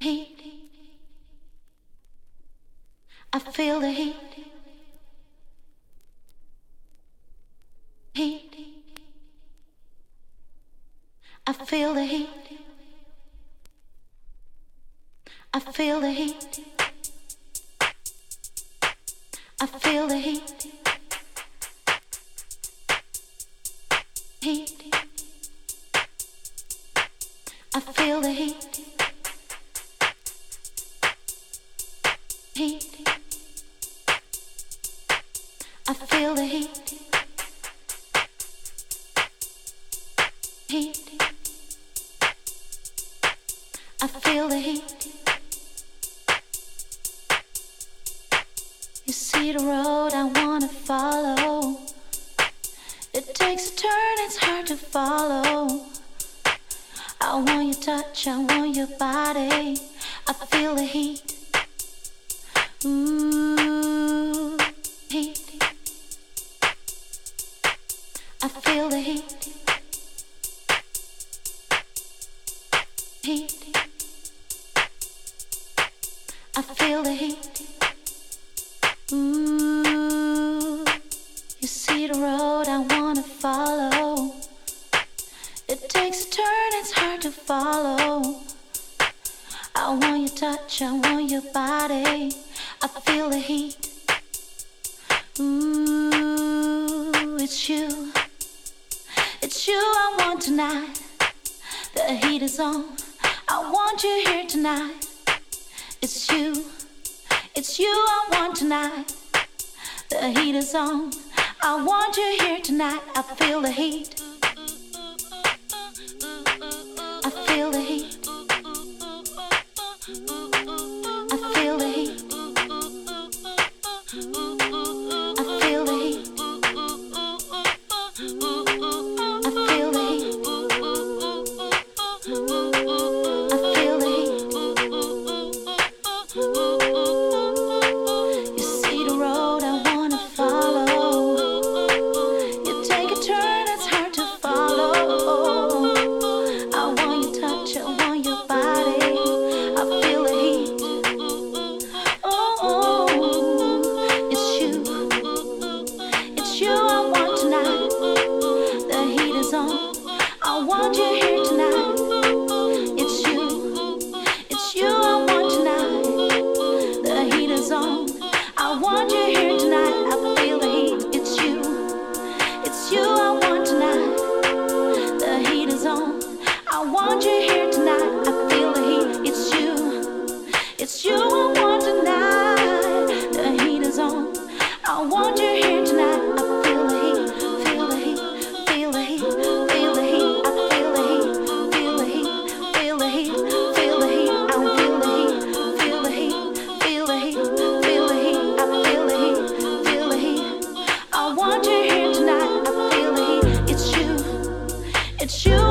Heat. I feel the heat. Heat. I feel the heat. I feel the heat. I want tonight. The heat is on. I want you here tonight. It's you. It's you I want tonight. The heat is on. I want you here tonight. I feel the heat. that you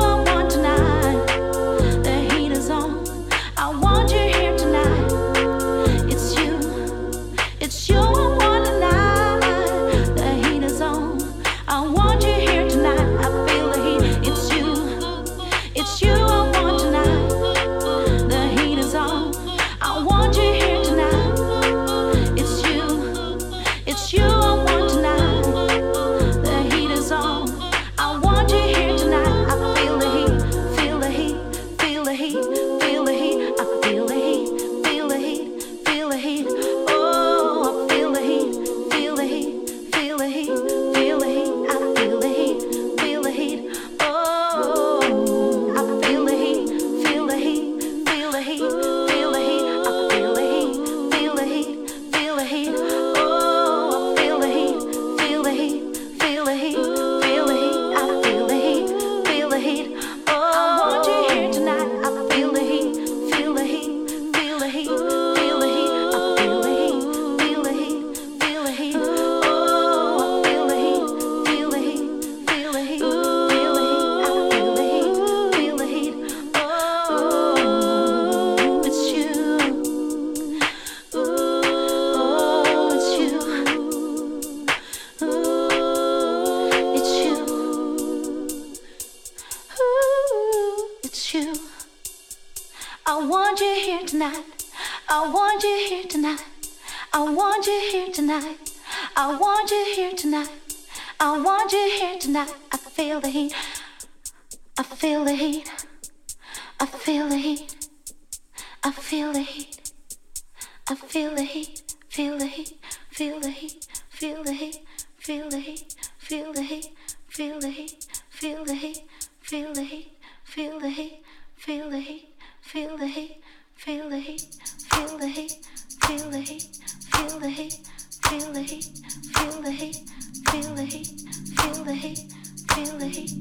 feel the heat. I feel the heat. I feel the heat. I feel the heat. Feel the heat. Feel the heat. Feel the heat. Feel the heat. Feel the heat. Feel the heat. Feel the heat. Feel the heat. Feel the heat. Feel the heat. Feel the heat, feel the heat, feel the heat, feel the heat, feel the heat, feel the heat, feel the heat, feel the heat, feel the heat, feel the heat,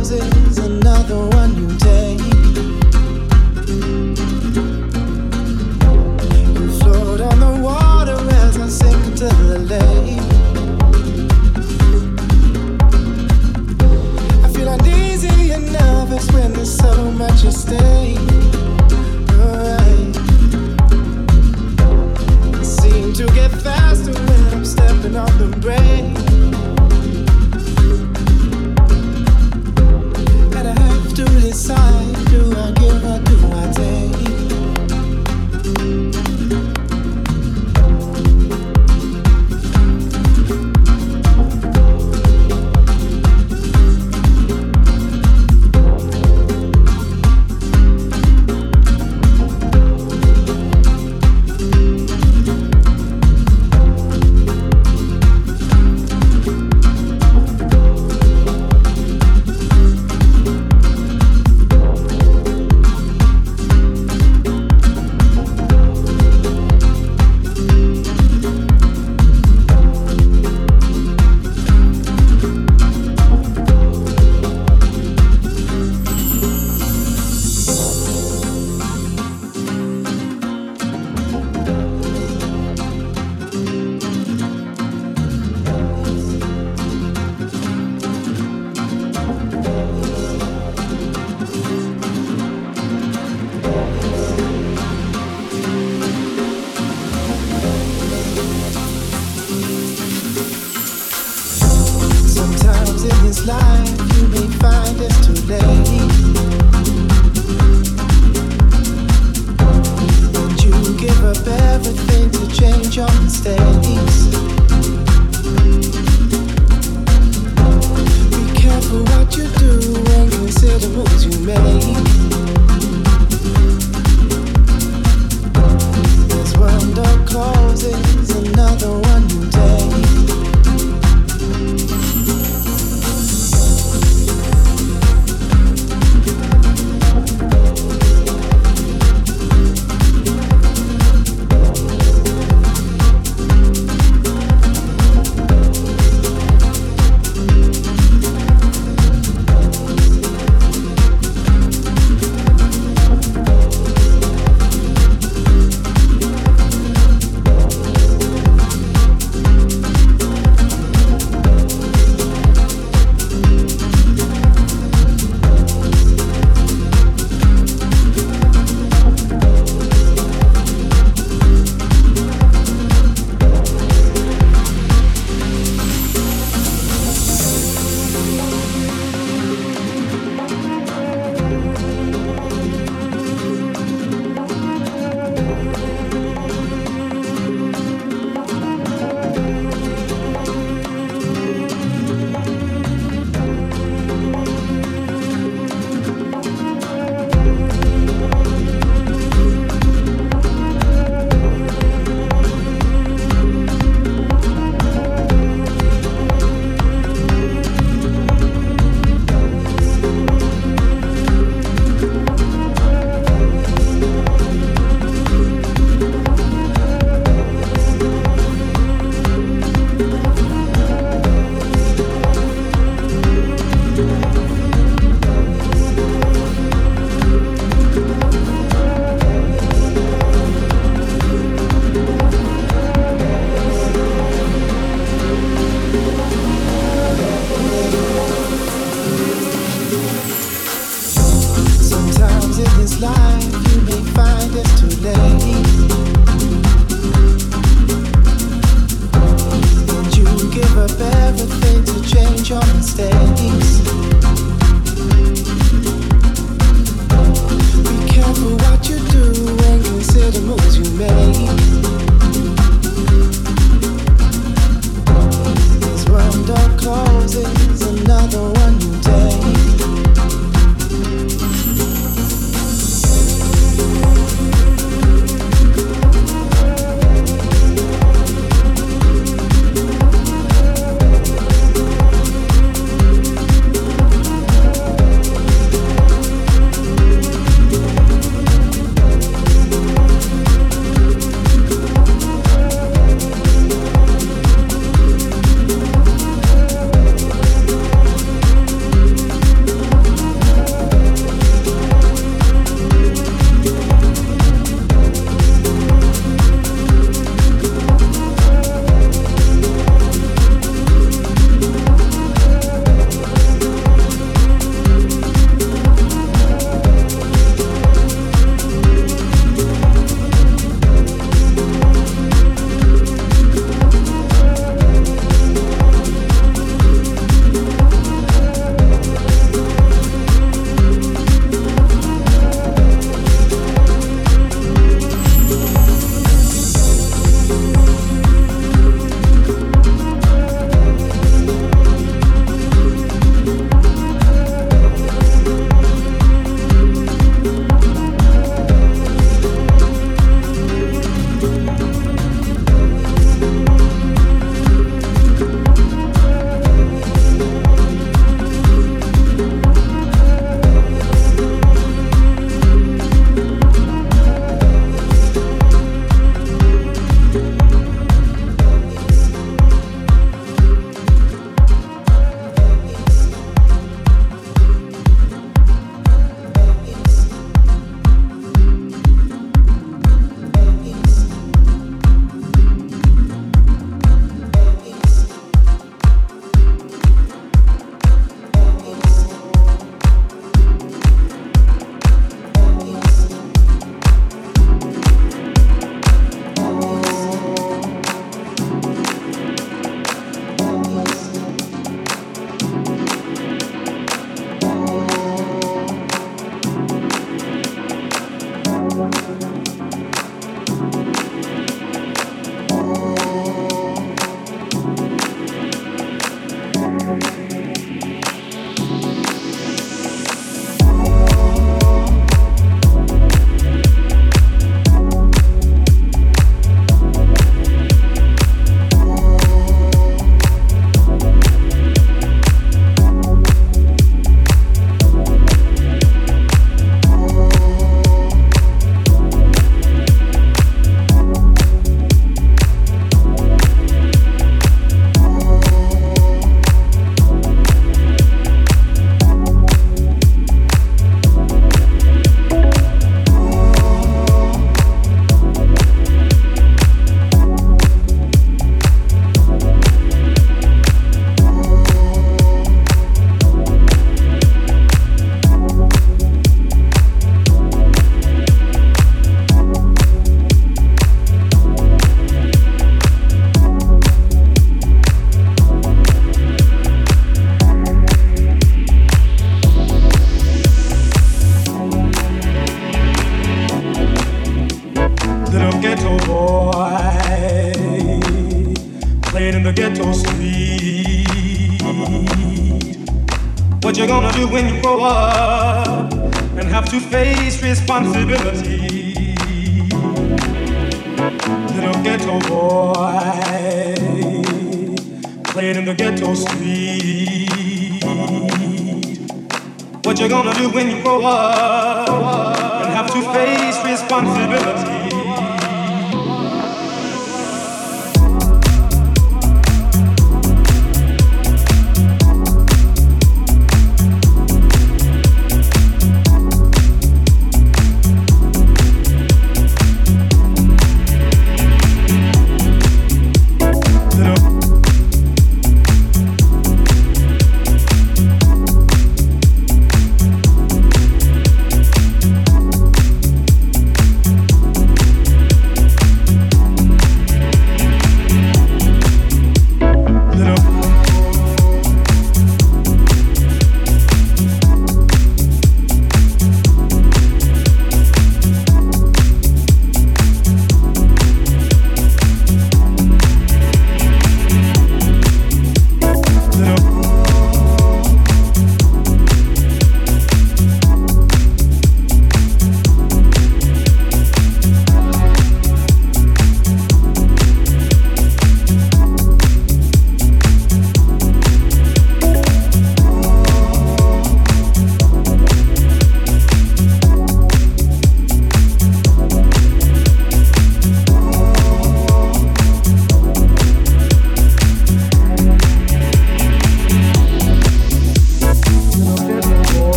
roses, another one you take.